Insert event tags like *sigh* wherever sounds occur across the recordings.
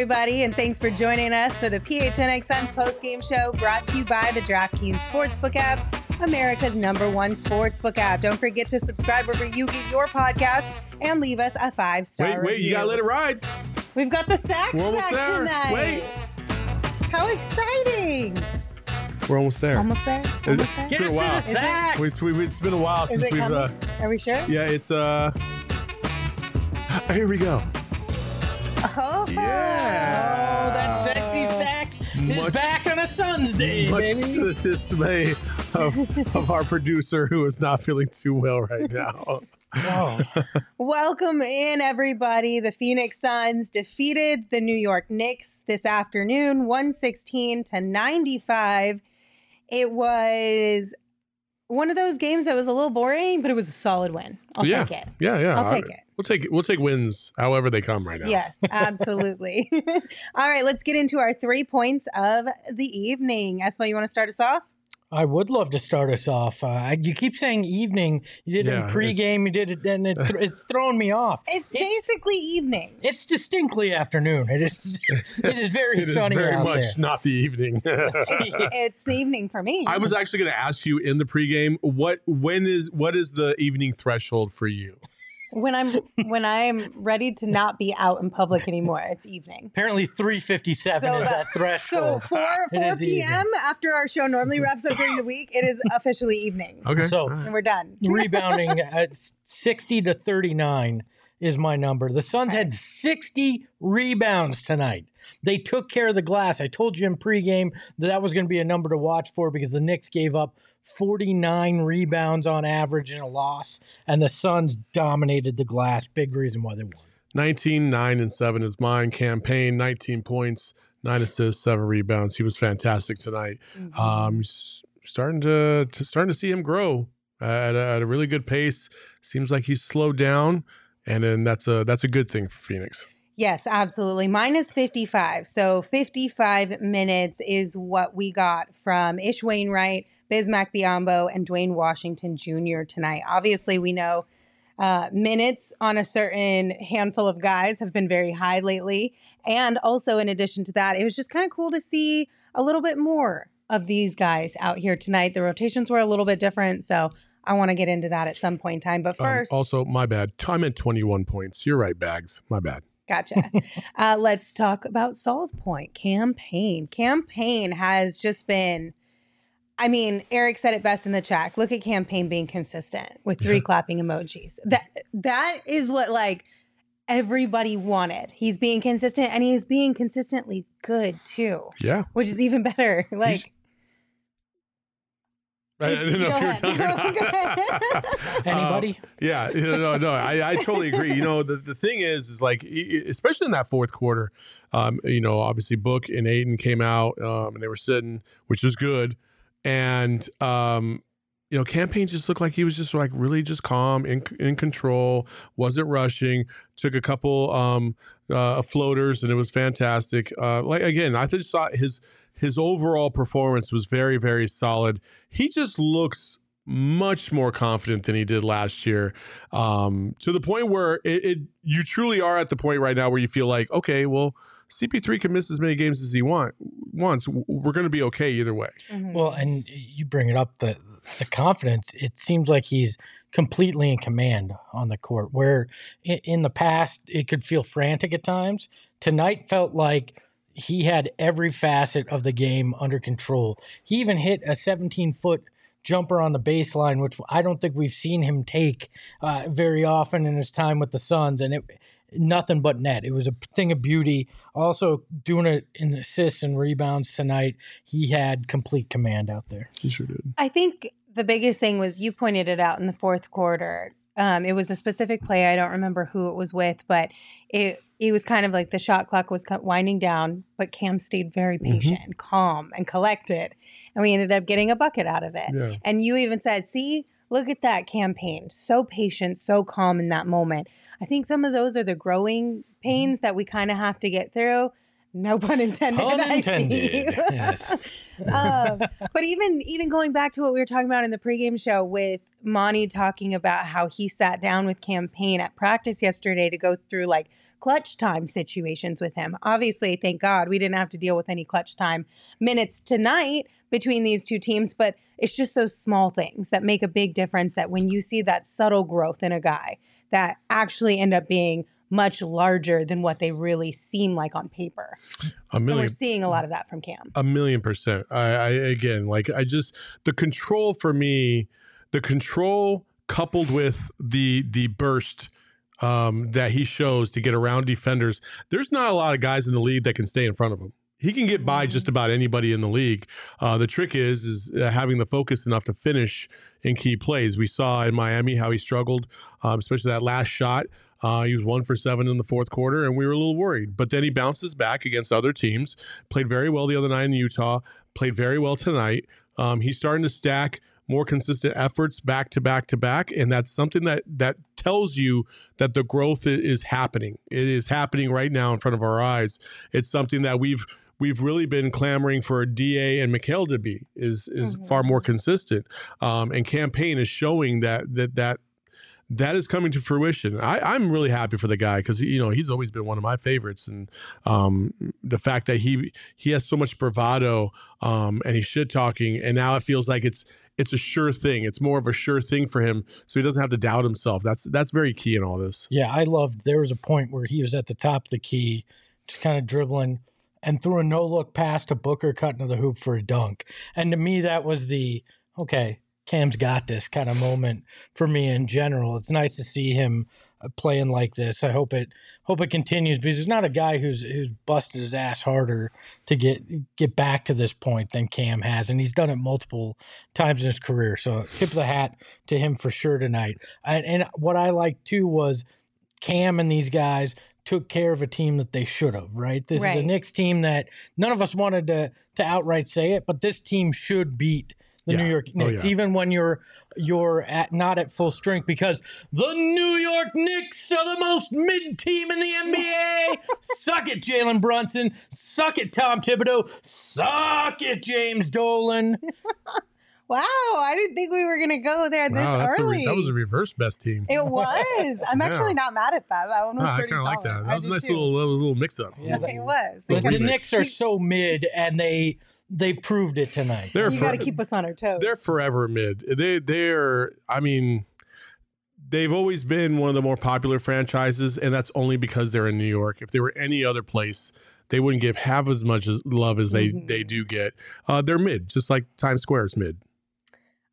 Hey, everybody, and thanks for joining us for the PHNX Suns postgame show brought to you by the DraftKings Sportsbook app, America's number one sportsbook app. Don't forget to subscribe wherever you get your podcast and leave us a five star Wait, wait, you gotta let it ride. We've got the sax We're almost back there. tonight. Wait. How exciting! We're almost there. Almost there. Almost there. It's been a while. Is it- It's, we- it's been a while Is since it we've. Uh. Are we sure? yeah, it's. uh Here we go. Oh, Yeah. Oh, that sexy sax is Much- back on a Sun's day, Much baby. to the dismay of, of our producer who is not feeling too well right now. Oh, *laughs* Welcome in, everybody. The Phoenix Suns defeated the New York Knicks this afternoon, 116 to 95. It was one of those games that was a little boring, but it was a solid win. I'll yeah. take it. Yeah, yeah. I'll take I- it. We'll take we'll take wins however they come right now. Yes, *laughs* absolutely. *laughs* All right, let's get into our three points of the evening. Espo, you want to start us off? I would love to start us off. Uh, you keep saying evening. You did it in pregame. You did it, and it, it's throwing me off. It's, basically evening. It's distinctly afternoon. It is. It is very *laughs* It is sunny very out much there. not the evening. it's *laughs* the evening for me. I was actually going to ask you in the pregame what when is what is the evening threshold for you? When I'm when I'm ready to not be out in public anymore. It's evening. Apparently, three fifty-seven So is that- uh, that threshold. So four *laughs* four is p.m. after our show normally *laughs* wraps up during the week, it is officially evening, Okay. So- all right. and we're done. *laughs* rebounding at 60 to 39 is my number. The Suns had 60 rebounds tonight. They took care of the glass. I told you in pregame that that was going to be a number to watch for because the Knicks gave up 49 rebounds on average in a loss, and the Suns dominated the glass. Big reason why they won. 19, 9, and 7 is mine. Cam Payne, 19 points, 9 assists, 7 rebounds. He was fantastic tonight. Mhm. Um, starting to, to starting to see him grow at a, at a really good pace. Seems like he's slowed down, and then that's a that's a good thing for Phoenix. Yes, absolutely. Minus 55. So 55 minutes is what we got from Ish Wainright, Bismack Biyombo, and Duane Washington Jr. tonight. Obviously, we know uh, minutes on a certain handful of guys have been very high lately. And also, in addition to that, it was just kind of cool to see a little bit more of these guys out here tonight. The rotations were a little bit different. So I want to get into that at some point in time. But Um, first, also, my bad. I meant 21 points. You're right, Bags. My bad. Gotcha. *laughs* uh, let's talk about Saul's point Cam Payne. Campaign has just been, I mean, Eric said it best in the chat. Look at Cam Payne being consistent with three Yeah. clapping emojis. That that is what like everybody wanted. He's being consistent and he's being consistently good too, Yeah. which is even better. *laughs* Like I I didn't know Go if you were ahead. done or not. Go ahead. *laughs* Anybody? Yeah, you no, no, I, I totally agree. You know, the, the thing is, is like, e- especially in that fourth quarter, um, you know, obviously Book and Ayton came out um, and they were sitting, which was good. And, um, you know, Cam Payne just looked like he was just like really just calm, in, in control, wasn't rushing, took a couple um, uh, floaters and it was fantastic. Uh, like, again, I just saw his, his overall performance was very, very solid. He just looks much more confident than he did last year um, to the point where it, it you truly are at the point right now where you feel like okay well cp3 can miss as many games as he want wants we're going to be okay either way Mhm. Well, and you bring it up the the confidence. It seems like he's completely in command on the court. Where in, in the past it could feel frantic at times. Tonight felt like he had every facet of the game under control. He even hit a 17 foot jumper on the baseline, which I don't think we've seen him take uh, very often in his time with the Suns, and it. Nothing but net. It was a thing of beauty. Also, doing it in assists and rebounds tonight, he had complete command out there. he sure did I think the biggest thing was you pointed it out in the fourth quarter. Um, it was a specific play. I don't remember who it was with, but it it was kind of like the shot clock was cut- winding down, but Cam stayed very Mhm. patient, calm, and collected, and we ended up getting a bucket out of it. yeah And you even said, "See, look at that Cam Payne. So patient, so calm in that moment." I think some of those are the growing pains that we kind of have to get through. *laughs* No pun intended. Pun I see intended, you. yes. *laughs* um, but even even going back to what we were talking about in the pregame show with Monty talking about how he sat down with Cam Payne at practice yesterday to go through like clutch time situations with him. Obviously, thank God we didn't have to deal with any clutch time minutes tonight between these two teams, but it's just those small things that make a big difference that when you see that subtle growth in a guy that actually end up being much larger than what they really seem like on paper. A And we're seeing a lot of that from Cam. A million percent. I, I again, like I just the control for me, the control coupled with the the burst um, that he shows to get around defenders. There's not a lot of guys in the league that can stay in front of him. He can get by just about anybody in the league. Uh, the trick is is uh, having the focus enough to finish in key plays. We saw in Miami how he struggled, um, especially that last shot. Uh, he was one for seven in the fourth quarter, and we were a little worried. But then he bounces back against other teams. Played very well the other night in Utah. Played very well tonight. Um, he's starting to stack more consistent efforts back to back to back, and that's something that that tells you that the growth is happening. It is happening right now in front of our eyes. It's something that we've we've really been clamoring for Da and Mikal to be is is Mhm. far more consistent. Um, and Cam Payne is showing that that that that is coming to fruition. I, I'm really happy for the guy because you know he's always been one of my favorites, and um, the fact that he he has so much bravado um, and he's shit talking, and now it feels like it's it's a sure thing. It's more of a sure thing for him, so he doesn't have to doubt himself. That's that's very key in all this. Yeah, I loved. There was a point where he was at the top of the key, just kind of dribbling, and threw a no look pass to Booker cutting to the hoop for a dunk. And to me, that was the okay. Cam's got this kind of moment for me in general. It's nice to see him playing like this. I hope it hope it continues because he's not a guy who's who's busted his ass harder to get get back to this point than Cam has, and he's done it multiple times in his career. So tip of the hat to him for sure tonight. And, and what I liked too was Cam and these guys took care of a team that they should have, right? This is a Right. Knicks team that none of us wanted to to outright say it, but this team should beat the New Yeah. York Oh, Knicks, yeah. even when you're you're at not at full strength, because the New York Knicks are the most mid team in the NBA. *laughs* Suck it, Jalen Brunson. Suck it, Tom Thibodeau. Suck it, James Dolan. *laughs* Wow, I didn't think we were gonna go there this Wow, that's early. re- that was a reverse best team. it was. *laughs* I'm Yeah. actually not mad at that. That one was Ah, I pretty kind of like solid. that. I That was a nice too. little, that was a little mix up. Yeah, It was. The, It the Good Knicks are so mid, and they they proved it tonight. They're you for- got to keep us on our toes. they're forever mid. They they're I mean they've always been one of the more popular franchises and that's only because they're in New York. If they were any other place, they wouldn't give half as much as love as they Mhm. they do get. Uh, they're mid, just like Times Square is mid.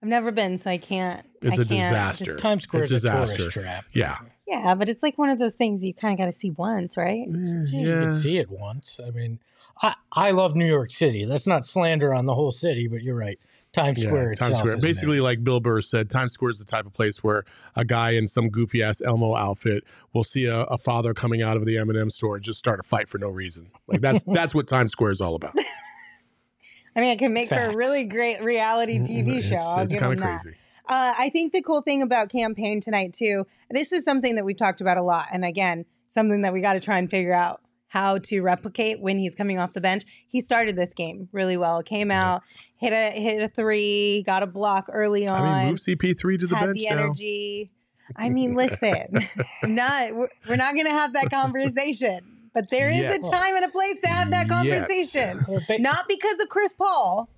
I've never been, so I can't. It's I a can't disaster. just- Times Square It's is a disaster. tourist trap. Yeah. yeah, but it's like one of those things you kind of got to see once, right? Yeah, You can see it once. I mean, I, I love New York City. That's not slander on the whole city, but you're right. Times Yeah, Square itself. Times Square. Basically, like Bill Burr said, Times Square is the type of place where a guy in some goofy ass Elmo outfit will see a, a father coming out of the M&M store and just start a fight for no reason. Like that's *laughs* that's what Times Square is all about. *laughs* I mean, it can make for a really great reality TV show. It's, I'll it's kind of crazy. Uh, I think the cool thing about Cam Payne tonight too. This is something that we've talked about a lot, and again, something that we got to try and figure out how to replicate when he's coming off the bench. He started this game really well. Came out, hit a hit a three, got a block early on. I mean, move CP3 to the had bench the now. energy. I mean, listen, I'm *laughs* not we're, we're not going to have that conversation, but there is Yet. a time and a place to have that conversation. Well, Not because of Chris Paul,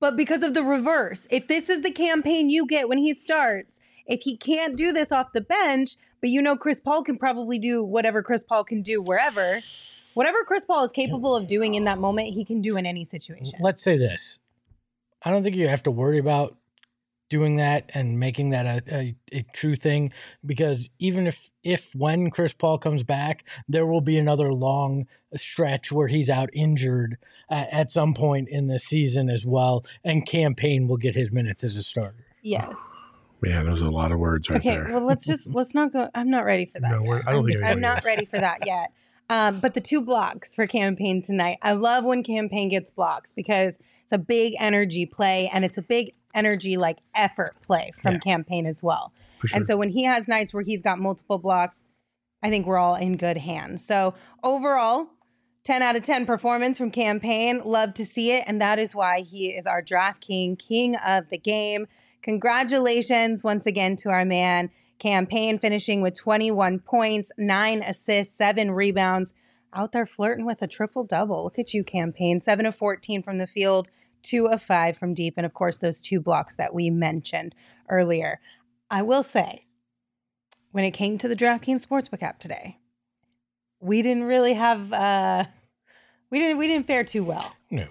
but because of the reverse. If this is the Cam Payne you get when he starts, if he can't do this off the bench, but you know Chris Paul can probably do whatever Chris Paul can do wherever, whatever Chris Paul is capable of doing in that moment, he can do in any situation. let's say this. I don't think you have to worry about doing that and making that a, a, a true thing because even if if when Chris Paul comes back, there will be another long stretch where he's out injured uh, at some point in the season as well, and Cam Payne will get his minutes as a starter. Yes. Man, those are a lot of words right okay, there. well let's just *laughs* let's not go I'm not ready for that. No, we're- I don't I'm, think I'm not is. ready for that yet. *laughs* Um, but the two blocks for Cam Payne tonight, I love when Cam Payne gets blocks because it's a big energy play and it's a big energy like effort play from Yeah. Cam Payne as well. Sure. And so when he has nights where he's got multiple blocks, I think we're all in good hands. So overall, 10 out of 10 performance from Cam Payne. Love to see it. And that is why he is our draft king, king of the game. Congratulations once again to our man. Cam Payne finishing with 21 points, nine assists, seven rebounds. Out there flirting with a triple double. Look at you, Cam Payne. Seven of 14 from the field, two of five from deep. And of course, those two blocks that we mentioned earlier. I will say, when it came to the DraftKings Sportsbook app today, we didn't really have uh we didn't we didn't fare too well No.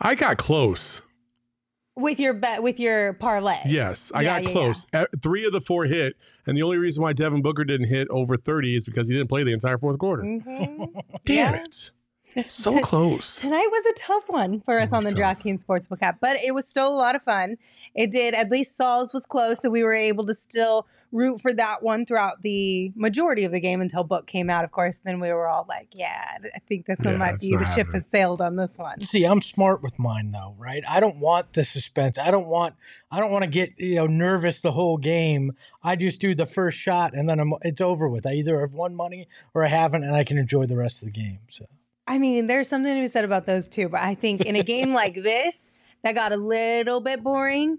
I got close. With your bet with your parlay. Yes, I Yeah, got yeah, close. Uh, Three of the four hit, and the only reason why Devin Booker didn't hit over thirty is because he didn't play the entire fourth quarter. Mhm. Damn Yeah. it! So T- close. Tonight was a tough one for us on the was tough. DraftKings Sportsbook app, but it was still a lot of fun. It did, at least Saul's was close, so we were able to still root for that one throughout the majority of the game until Book came out, of course. Then we were all like, yeah, I think this one Yeah, might be not the ship happening. has sailed on this one. See, I'm smart with mine though, right? I don't want the suspense. I don't want I don't want to get, you know, nervous the whole game. I just do the first shot and then I'm it's over with. I either have won money or I haven't and I can enjoy the rest of the game. So I mean, there's something to be said about those too, but I think in a game like *laughs* this that got a little bit boring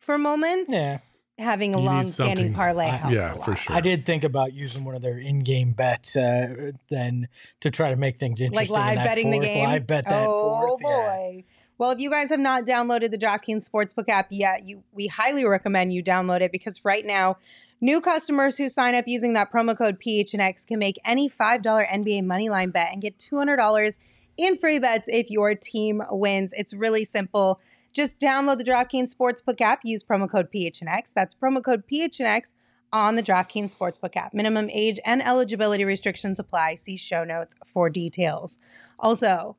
for moments, yeah. having a You need long-standing something. parlay I- helps yeah, a lot. for sure. I did think about using one of their in-game bets uh, then to try to make things interesting. like in live that betting the fourth. game. Live bet that oh fourth. boy. yeah. Well, if you guys have not downloaded the DraftKings Sportsbook app yet, you we highly recommend you download it because right now, new customers who sign up using that promo code PHNX can make any $5 NBA moneyline bet and get $200 in free bets if your team wins. It's really simple. Just download the DraftKings Sportsbook app, use promo code PHNX. That's promo code PHNX on the DraftKings Sportsbook app. Minimum age and eligibility restrictions apply. See show notes for details. Also,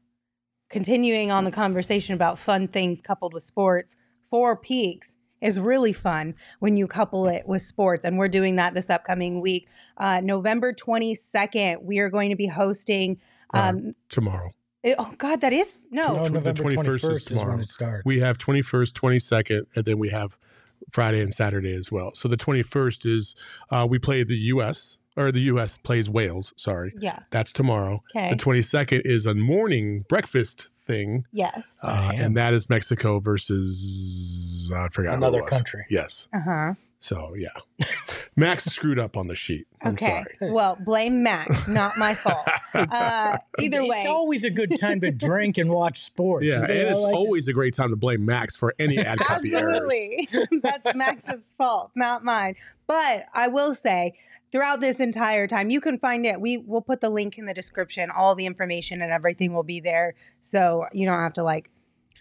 continuing on the conversation about fun things coupled with sports, Four Peaks is really fun when you couple it with sports. And we're doing that this upcoming week. Uh, November 22nd, we are going to be hosting. Um, Tomorrow it- oh, God, that is no. No, the 21st 21st, is is, tomorrow. when it starts. we have twenty first, twenty second, and then we have Friday and Saturday as well. So the twenty first is uh, we play the U.S. or the U.S. plays Wales. Sorry, Yeah. that's tomorrow. Okay. The twenty second is a morning breakfast thing. yes. Uh, and that is Mexico versus I forgot who it Another was. country. Yes. Uh huh. So yeah, *laughs* Max screwed up on the sheet. I'm Okay. sorry. Well, blame Max, not my fault. *laughs* Uh, either way, It's always a good time to drink and watch sports. Yeah, You and it's like- always a great time to blame Max for any ad copy errors. Absolutely. *laughs* That's Max's fault, not mine. But I will say, throughout this entire time, you can find it. We will put the link in the description. All the information and everything will be there. So you don't have to like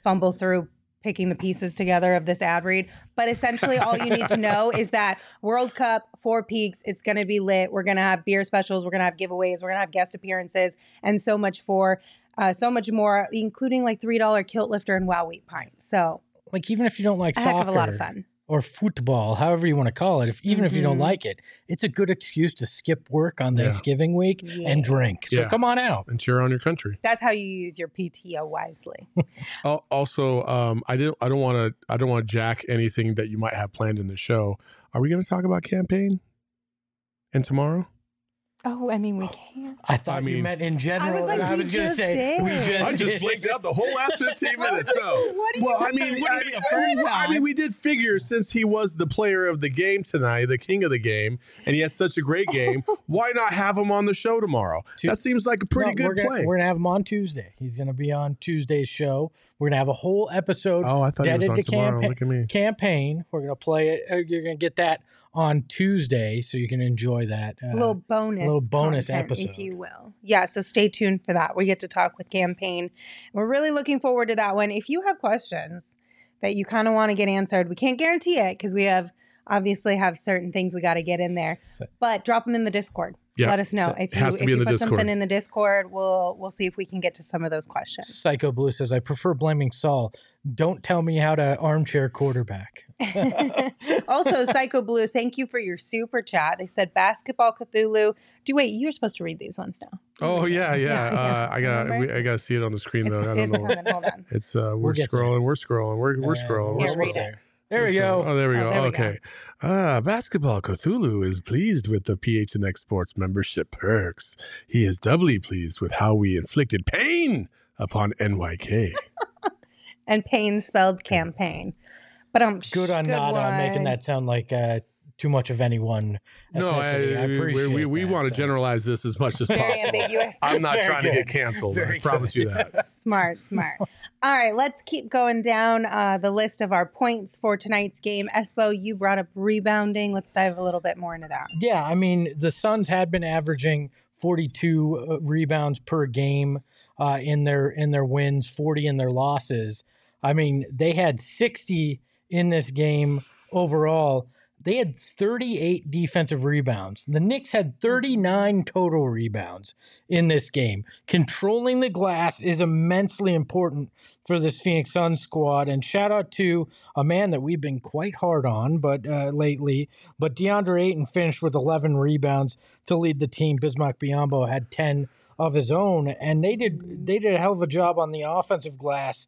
fumble through picking the pieces together of this ad read. But essentially, all you need to *laughs* know is that World Cup, Four Peaks, it's going to be lit. We're going to have beer specials. We're going to have giveaways. We're going to have guest appearances and so much for. Uh, so much more, including like three dollar kilt lifter and wow wheat pints. So like even if you don't like a soccer heck of a lot of fun. Or football, however you want to call it, if even if you don't Mhm. like it, it's a good excuse to skip work on Yeah. Thanksgiving week Yeah. and drink. So Yeah. come on out. And cheer on your country. That's how you use your PTO wisely. *laughs* Also, um, I didn't. I don't want to. I don't want to jack anything that you might have planned in the show. Are we going to talk about Cam Payne? And tomorrow? Oh, I mean, we can't. I thought I mean- you meant in general. like, I we was gonna just say we did. just I just blinked out the whole last *laughs* fifteen minutes. like, No. what do you Well, I mean, It I, be the first well, I mean, we did figure since he was the player of the game tonight, the king of the game, and he had such a great game. *laughs* why not have him on the show tomorrow? Tu- That seems like a pretty No, we're good gonna, play. We're gonna have him on Tuesday. He's gonna be on Tuesday's show. We're gonna have a whole episode oh, I thought he was Dead on to tomorrow. Cam Payne- Look at me. Cam Payne. We're gonna play it. uh, You're gonna get that on Tuesday, so you can enjoy that. Uh, little bonus, little bonus content, if you will. Yeah, so stay tuned for that. We get to talk with Cam Payne. We're really looking forward to that one. If you have questions that you kind of want to get answered, we can't guarantee it because we have obviously have certain things we got to get in there. So- But drop them in the Discord. Yeah, Let us know so if it you has to if be in the put something in the Discord. We'll we'll see if we can get to some of those questions. Psycho Blue says, "I prefer blaming Saul. Don't tell me how to armchair quarterback." *laughs* also, Psycho Blue, thank you for your super chat. They said basketball Cthulhu. Do wait, you're supposed to read these ones now. Oh yeah, yeah. Yeah, Uh, I got we, I got to see it on the screen though. I It's, don't it's know. coming. Hold on. It's uh, we're get there. scrolling. We're scrolling. We're we're Uh, scrolling. We're Here, scrolling. It. There we go. Oh, there we Oh, go. there we go. okay. Ah, Basketball Cthulhu is pleased with the PHNX Sports membership perks. He is doubly pleased with how we inflicted pain upon NYK. *laughs* And pain spelled campaign. But I'm Good on Nada making that sound like uh, too much of anyone. No, I. I, we- appreciate we, we, that, want to so. generalize this as much as Very possible. ambiguous. I'm not Very trying to get canceled. I Very promise you that. *laughs* Smart, smart. All right, let's keep going down uh, the list of our points for tonight's game. Espo, you brought up rebounding. Let's dive a little bit more into that. Yeah, I mean, the Suns had been averaging 42 uh, rebounds per game uh, in their in their wins, 40 in their losses. I mean, they had 60 in this game overall. They had 38 defensive rebounds. The Knicks had 39 total rebounds in this game. Controlling the glass is immensely important for this Phoenix Suns squad. And shout out to a man that we've been quite hard on, but uh, lately, but DeAndre Ayton finished with 11 rebounds to lead the team. Bismack Biyombo had 10 of his own, and they did they did a hell of a job on the offensive glass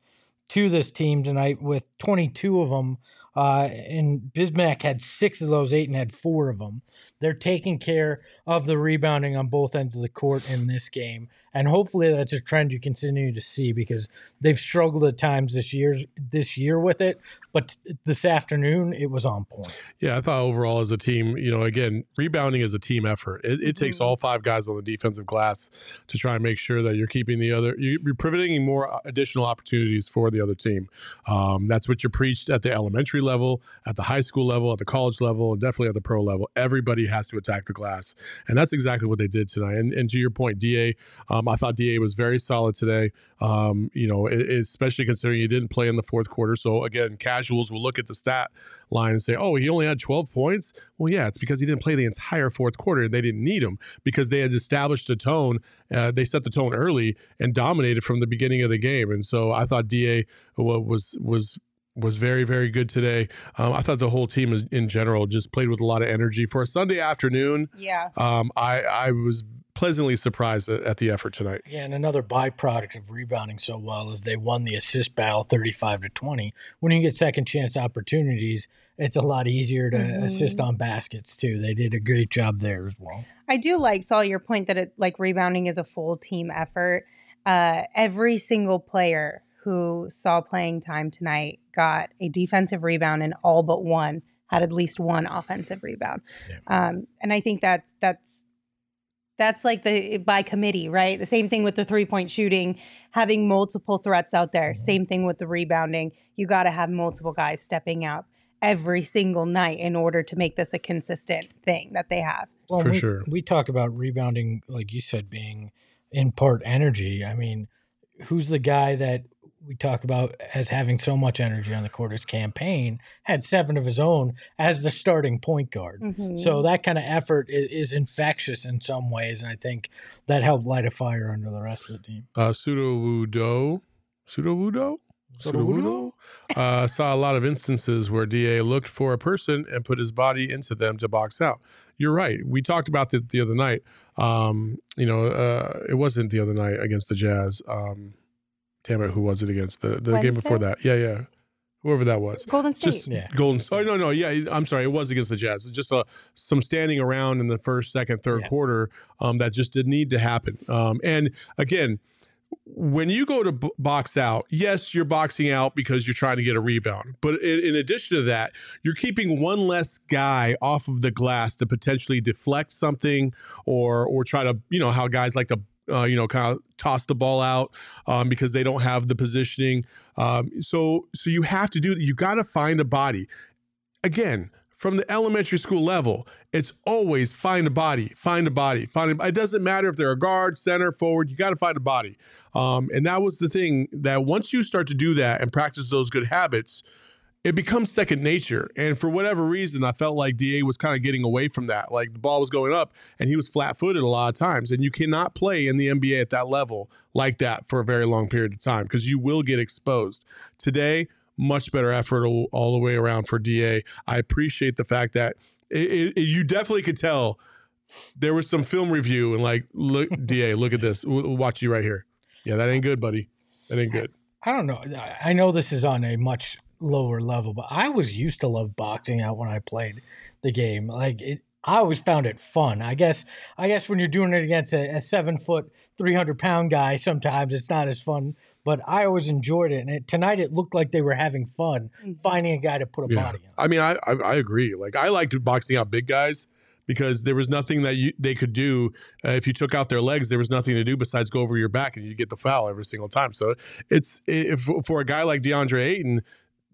to this team tonight with 22 of them. Uh, and Bismack had six of those, eight and had four of them. They're taking care of the rebounding on both ends of the court in this game, and hopefully that's a trend you continue to see because they've struggled at times this year this year with it. But this afternoon, it was on point. Yeah, I thought overall as a team, you know, again, rebounding is a team effort. It, it takes Mhm. all five guys on the defensive glass to try and make sure that you're keeping the other, you- you're preventing more additional opportunities for the other team. Um, that's what you're preached at the elementary level, at the high school level, at the college level, and definitely at the pro level. Everybody has to attack the glass, and that's exactly what they did tonight. And, and to your point, Da, um, I thought Da was very solid today. Um, you know, especially considering he didn't play in the fourth quarter. So again, casuals will look at the stat line and say, "Oh, he only had 12 points." Well, yeah, it's because he didn't play the entire fourth quarter. And they didn't need him because they had established a tone. Uh, they set the tone early and dominated from the beginning of the game. And so I thought Da wa- was was was very very good today. Um, I thought the whole team is, in general just played with a lot of energy for a Sunday afternoon. Yeah. Um, I I was pleasantly surprised at, at the effort tonight. Yeah, and another byproduct of rebounding so well is they won the assist battle 35 to 20. When you get second chance opportunities, it's a lot easier to Mhm. assist on baskets too. They did a great job there as well. I do like Saul your point that it like rebounding is a full team effort. Uh, every single player who saw playing time tonight got a defensive rebound, and all but one had at least one offensive rebound. Yeah. Um, and I think that's that's that's like the by committee, right? The same thing with the three point shooting, having multiple threats out there. Mhm. Same thing with the rebounding. You got to have multiple guys stepping up every single night in order to make this a consistent thing that they have. Well, For we, sure. We talked about rebounding, like you said, being in part energy. I mean, who's the guy that we talk about as having so much energy on the court? His Cam Payne had seven of his own as the starting point guard. Mhm. So that kind of effort is, is infectious in some ways, and I think that helped light a fire under the rest of the team. Uh, Pseudo Wudo, Pseudo Wudo, Sudowoodo? uh, saw a lot of instances where Da looked for a person and put his body into them to box out. You're right. We talked about it the other night. Um, you know, uh, it wasn't the other night against the Jazz. Um, damn it, who was it against the the game before that? Yeah, yeah, whoever that was. Golden State. Just Yeah. Golden. Oh no, no, yeah. I'm sorry. It was against the Jazz. It's just uh, some standing around in the first, second, third Yeah. quarter um, that just didn't need to happen. Um, and again, when you go to b- box out, yes, you're boxing out because you're trying to get a rebound. But in, in addition to that, you're keeping one less guy off of the glass to potentially deflect something or or try to you know how guys like to uh, you know kind of toss the ball out um, because they don't have the positioning. Um, so so you have to do you got to find a body. Again, from the elementary school level, it's always find a body, find a body, find a, it doesn't matter if they're a guard, center, forward, you got to find a body. Um, and that was the thing that once you start to do that and practice those good habits, it becomes second nature. And for whatever reason, I felt like DA was kind of getting away from that. Like the ball was going up and he was flat footed a lot of times. And you cannot play in the NBA at that level like that for a very long period of time because you will get exposed. Today, much better effort all, all the way around for DA. I appreciate the fact that it, it, you definitely could tell there was some film review and like, look, *laughs* DA, look at this. We'll watch you right here. Yeah, that ain't good, buddy. That ain't good. I don't know. I- I know this is on a much lower level, but I was used to love boxing out when I played the game. Like it, I always found it fun. I guess I guess when you're doing it against a, a seven foot, three hundred pound guy, sometimes it's not as fun. But I always enjoyed it, and it, tonight it looked like they were having fun Mhm. finding a guy to put a Yeah. body on. I mean, I, I I agree. Like I liked boxing out big guys because there was nothing that you they could do uh, if you took out their legs. There was nothing to do besides go over your back and you get the foul every single time. So it's if for a guy like DeAndre Ayton,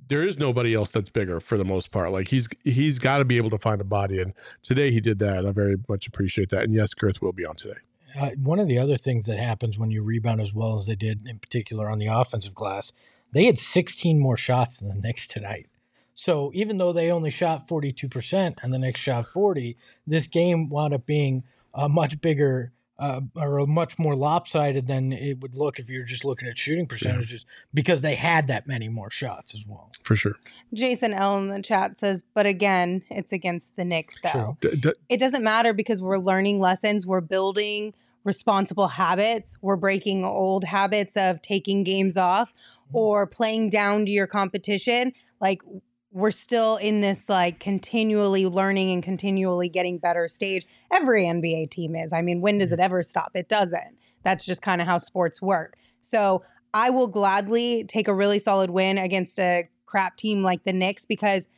there is nobody else that's bigger for the most part. Like he's he's got to be able to find a body, and today he did that. I very much appreciate that. And yes, Girth will be on today. Uh, one of the other things that happens when you rebound as well as they did, in particular on the offensive glass, they had 16 more shots than the Knicks tonight. So even though they only shot 42% and the Knicks shot 40, this game wound up being a much bigger uh, or a much more lopsided than it would look if you're just looking at shooting percentages because they had that many more shots as well. For sure. Jason L in the chat says, but again, it's against the Knicks though. D- d- It doesn't matter because we're learning lessons, we're building responsible habits, we're breaking old habits of taking games off or playing down to your competition. Like we're still in this like continually learning and continually getting better stage. Every NBA team is. I mean, when does mm-hmm. it ever stop? It doesn't. That's just kind of how sports work. So I will gladly take a really solid win against a crap team like the Knicks because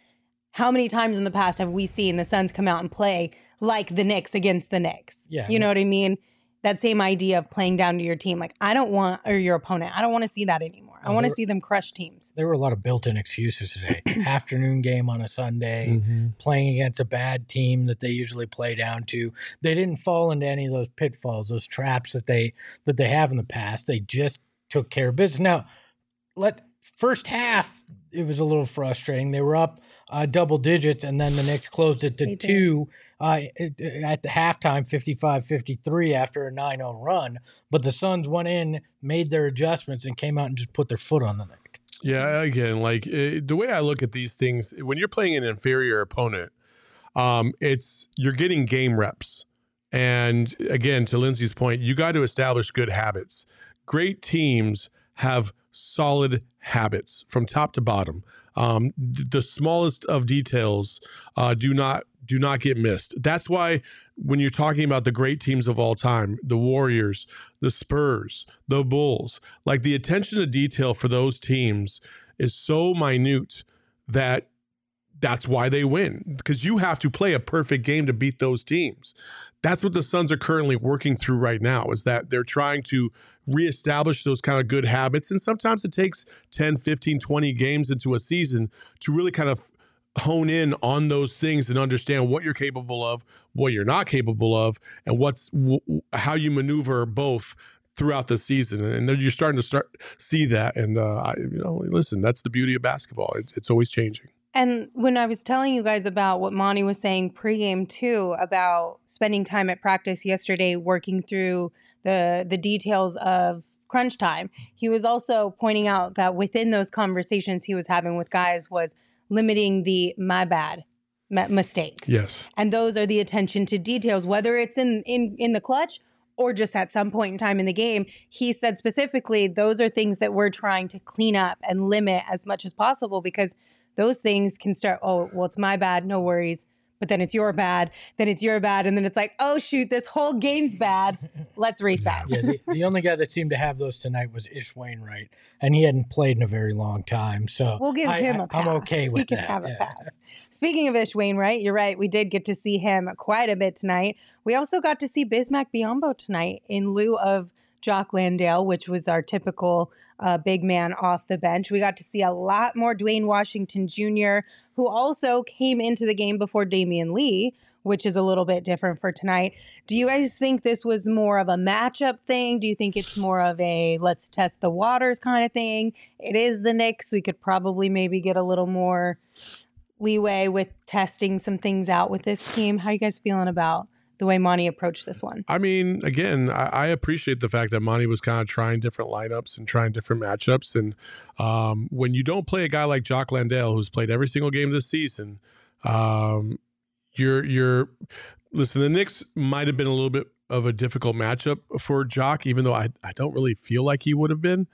how many times in the past have we seen the Suns come out and play like the Knicks against the Knicks? Yeah. You know what I mean? That same idea of playing down to your team. Like, I don't want, or your opponent, I don't want to see that anymore. I Oh, want to see them crush teams. There were a lot of built in excuses today. *clears throat* Afternoon game on a Sunday. Mhm. playing against a bad team that they usually play down to. They didn't fall into any of those pitfalls, those traps that they that they have in the past. They just took care of business. Now, let first half it was a little frustrating. They were up uh, double digits, and then the Knicks closed it to They did. Two uh, at the halftime, 55-53 after a 9-0 run. But the Suns went in, made their adjustments, and came out and just put their foot on the neck. Yeah, again, like uh, the way I look at these things, when you're playing an inferior opponent, um, it's you're getting game reps. And again, to Lindsey's point, you got to establish good habits. Great teams have solid habits from top to bottom. Um, th- the smallest of details uh, do not do not get missed. That's why when you're talking about the great teams of all time, the Warriors, the Spurs, the Bulls, like the attention to detail for those teams is so minute that that's why they win because you have to play a perfect game to beat those teams. That's what the Suns are currently working through right now is that they're trying to reestablish those kind of good habits and sometimes it takes 10, 15, 20 games into a season to really kind of hone in on those things and understand what you're capable of, what you're not capable of, and what's w- how you maneuver both throughout the season. And then you're starting to start see that. And uh, I, you know, listen, that's the beauty of basketball. It, it's always changing. And when I was telling you guys about what Monty was saying pregame too about spending time at practice yesterday, working through the the details of crunch time, he was also pointing out that within those conversations he was having with guys was limiting the my bad mistakes. Yes. and those are the attention to details whether it's in in in the clutch or just at some point in time in the game he said specifically those are things that we're trying to clean up and limit as much as possible because those things can start oh well it's my bad no worries but then it's your bad then it's your bad and then it's like oh shoot this whole game's bad *laughs* let's reset Yeah, the, the only guy that seemed to have those tonight was Ish Wainright, and he hadn't played in a very long time. So We'll give I- him I- a pass. I'm okay with he can that. have a yeah. pass. Speaking of Ish Wainright, you're right. We did get to see him quite a bit tonight. We also got to see Bismack Biyombo tonight in lieu of Jock Landale, which was our typical uh, big man off the bench. We got to see a lot more Duane Washington Jr., who also came into the game before Damian Lee, which is a little bit different for tonight. Do you guys think this was more of a matchup thing? Do you think it's more of a let's test the waters kind of thing? It is the Knicks. We could probably maybe get a little more leeway with testing some things out with this team. How you guys feeling about the way Monty approached this one? I mean, again, I, I appreciate the fact that Monty was kind of trying different lineups and trying different matchups. And um, when you don't play a guy like Jock Landale, who's played every single game this season, um, you're you're listen. The Knicks might have been a little bit of a difficult matchup for Jock, even though I I don't really feel like he would have been.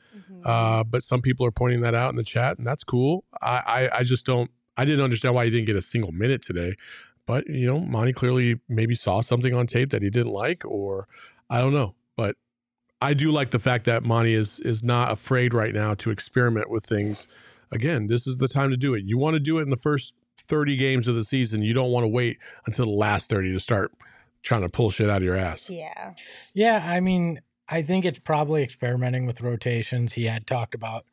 Uh, but some people are pointing that out in the chat, and that's cool. I, I I just don't. I didn't understand why he didn't get a single minute today. But you know, Monty clearly maybe saw something on tape that he didn't like, or I don't know. But I do like the fact that Monty is is not afraid right now to experiment with things. Again, this is the time to do it. You want to do it in the first 30 games of the season. You don't want to wait until the last 30 to start trying to pull shit out of your ass. Yeah. Yeah, I mean, I think it's probably experimenting with rotations. He had talked about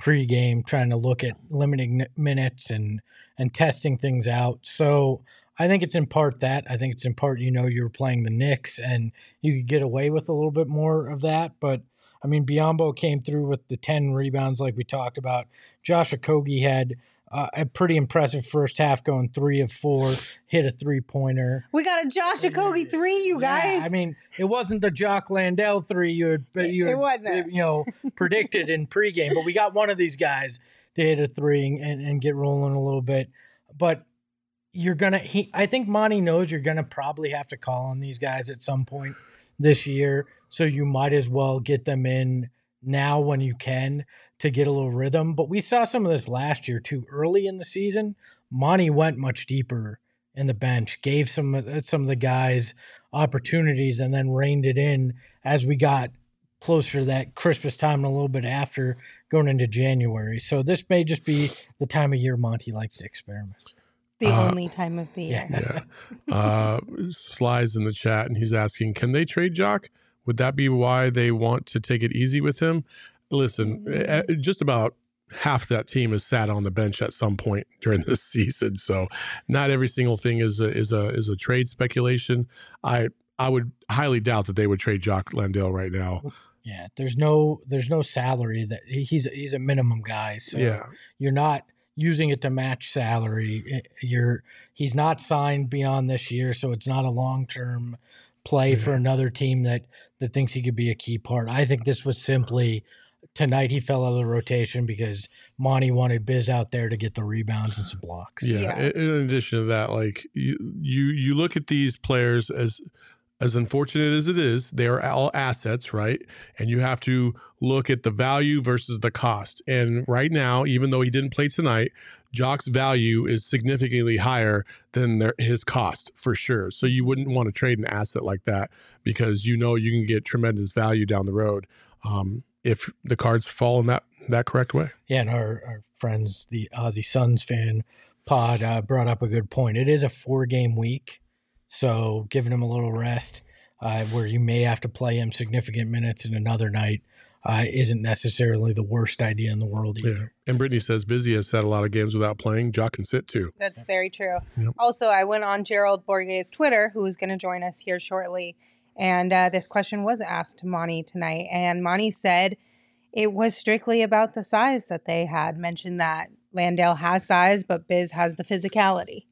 pregame, trying to look at limiting n- minutes and and testing things out. So I think it's in part that. I think it's in part you know you're playing the Knicks and you could get away with a little bit more of that. But I mean, Biyombo came through with the ten rebounds like we talked about. Josh Okogie had uh, a pretty impressive first half, going three of four, hit a three pointer. We got a Josh Okogie three, you guys. Yeah, I mean, it wasn't the Jock Landale three you had, you it wasn't. you know *laughs* predicted in pregame, but we got one of these guys to hit a three and, and get rolling a little bit. But you're gonna, he, I think Monty knows you're gonna probably have to call on these guys at some point this year, so you might as well get them in now when you can to get a little rhythm. But we saw some of this last year too. Early in the season, Monty went much deeper in the bench, gave some uh, some of the guys opportunities, and then reined it in as we got closer to that Christmas time and a little bit after going into January. So this may just be the time of year Monty likes to experiment. The Uh, only time of the year. Yeah. Yeah. *laughs* Uh, Sly's in the chat and he's asking, can they trade Jock? Would that be why they want to take it easy with him? Listen, just about half that team has sat on the bench at some point *laughs* during this season. So not every single thing is a, is a, is a trade speculation. I, I would highly doubt that they would trade Jock Landale right now. Yeah, there's no there's no salary that he's he's a minimum guy. So yeah. you're not using it to match salary. Eh, You're he's not signed beyond this year, so it's not a long term play for another team that that thinks he could be a key part. I think this was simply tonight he fell out of the rotation because Monty wanted Biz out there to get the rebounds and some blocks. Yeah. Yeah. In in addition to that, like you, you, you look at these players as, as unfortunate as it is, they are all assets, right? And you have to look at the value versus the cost. And right now, even though he didn't play tonight, Jock's value is significantly higher than their, his cost for sure. So you wouldn't want to trade an asset like that because you know you can get tremendous value down the road um, if the cards fall in that that correct way. Yeah, and our, our friends, the Aussie Suns fan pod, uh, brought up a good point. It is a four game week, so giving him a little rest, uh, where you may have to play him significant minutes in another night, uh, isn't necessarily the worst idea in the world Yeah. And Brittany says Busy has sat a lot of games without playing. Jock can sit too. That's very true. Yep. Also, I went on Gerald Bourguet's Twitter, who's going to join us here shortly. And uh, this question was asked to Monty tonight. And Monty said it was strictly about the size that they had. Mentioned that Landale has size, but Biz has the physicality.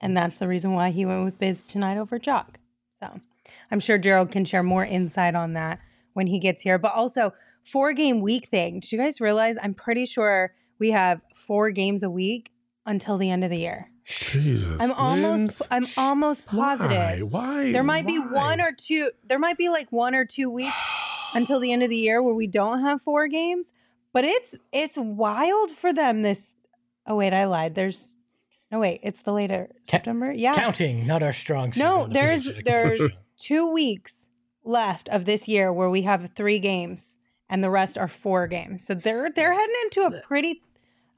And that's the reason why he went with Biz tonight over Jock. So I'm sure Gerald can share more insight on that when he gets here. But also, four game week thing. Did you guys realize? I'm pretty sure we have four games a week until the end of the year. Jesus. I'm almost. I'm almost positive. Why? Why? There might be one or two there might be like one or two weeks *gasps* until the end of the year where we don't have four games, but it's it's wild for them this Oh wait, I lied. There's No wait, it's the later September. Yeah. Counting, not our strong suit. No, on the there's there's *laughs* 2 weeks left of this year where we have 3 games and the rest are 4 games. So they're they're heading into a pretty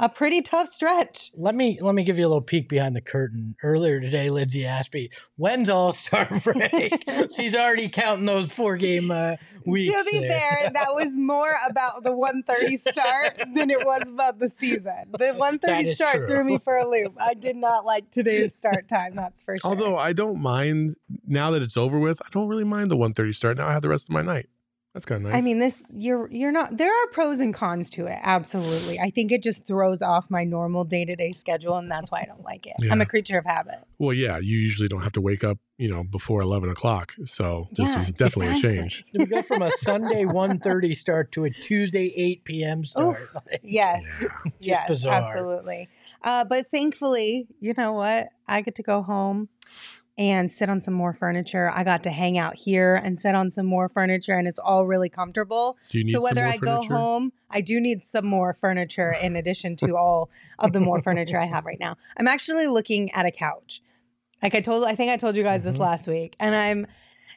a pretty tough stretch. Let me let me give you a little peek behind the curtain. Earlier today, Lindsey asked me when's All Star *laughs* break. She's already counting those four game uh, weeks. to be there, fair, so- *laughs* that was more about the 130 start than it was about the season. The That 130 start true. threw me for a loop. I did not like today's start time, that's for sure. Although I don't mind now that it's over with, I don't really mind the 130 start. Now I have the rest of my night. That's kind of nice. I mean, this you're you're not. There are pros and cons to it. Absolutely, I think it just throws off my normal day to day schedule, and that's why I don't like it. I'm a creature of habit. well, yeah, you usually don't have to wake up, you know, before 11 o'clock. So this Yeah, was definitely exactly. a change. we go from a *laughs* Sunday 1.30 start to a Tuesday 8 p.m. start. *laughs* Yes, Yeah. *laughs* yes, bizarre. absolutely. Uh, but thankfully, you know what? I get to go home and sit on some more furniture. I got to hang out here and sit on some more furniture, and it's all really comfortable. Do you need so whether I go home, I do need some more furniture in addition to all of the more furniture I have right now. I'm actually looking at a couch. Like I told, I think I told you guys this Mhm. last week, and I'm.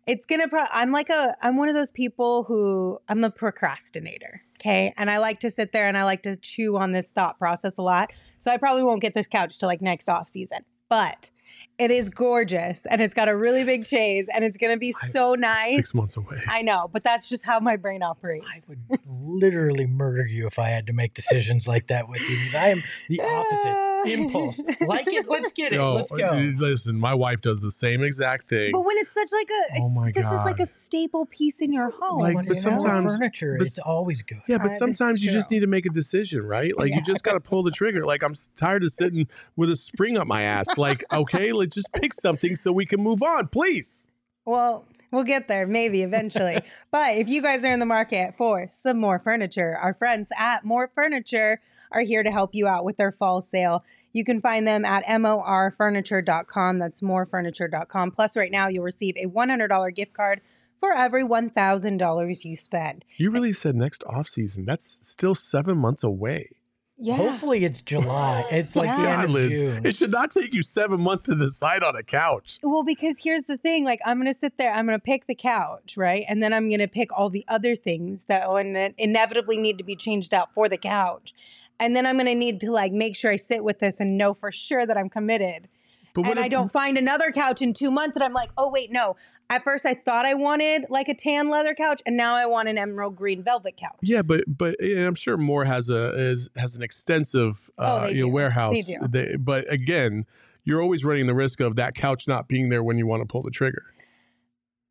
It's gonna. Pro- I'm like a. I'm one of those people who I'm a procrastinator. Okay, and I like to sit there and I like to chew on this thought process a lot. So I probably won't get this couch till like next off season, but it is gorgeous and it's got a really big chase and it's gonna be I- so nice. Six months away. I know, but that's just how my brain operates. I would literally murder you if I had to make decisions like that with you because I am the *laughs* opposite. Impulse. *laughs* Like it, let's get it. Yo, let's go. listen, my wife does the same exact thing. But when it's such like a, Oh it's, my this is like a staple piece in your home. Like, but you know, sometimes- furniture, but it's always good. Yeah, but Uh, sometimes is you just need to make a decision, right? Like Yeah. you just got to pull the trigger. Like I'm tired of sitting with a spring up my ass. Like, *laughs* okay, let's just pick something so we can move on, please. Well, we'll get there maybe eventually. *laughs* but if you guys are in the market for some more furniture, our friends at Mor Furniture are here to help you out with their fall sale. You can find them at morfurniture.com. That's morfurniture.com. Plus, right now, you'll receive a $100 gift card for every $1,000 you spend. You really said next off season. That's still seven months away. Yeah. Hopefully it's July. It's like the Yeah. end of June. it should not take you seven months to decide on a couch. Well, because here's the thing like, I'm going to sit there, I'm going to pick the couch, right? And then I'm going to pick all the other things that will ine- inevitably need to be changed out for the couch. And then I'm going to need to like make sure I sit with this and know for sure that I'm committed. But and I don't find another couch in two months and I'm like, oh, wait, no. At first, I thought I wanted like a tan leather couch, and now I want an emerald green velvet couch. Yeah, but but I'm sure Mor has a is has an extensive Oh, uh, they you know, warehouse. do. They- but again, you're always running the risk of that couch not being there when you want to pull the trigger.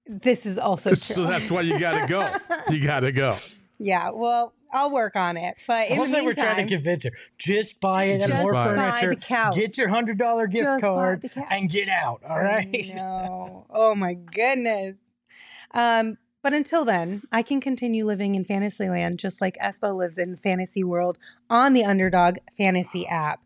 This is also true. So that's why you got to go. *laughs* You got to go. yeah, well, I'll work on it. But in the Hopefully we're trying to convince her. Just buy it and Just more buy it. buy furniture. the couch. Get your hundred dollar gift Just card and get out. All right. I right. know. Oh my goodness. Um, but until then, I can continue living in Fantasyland just like Espo lives in Fantasy World on the Underdog Fantasy app.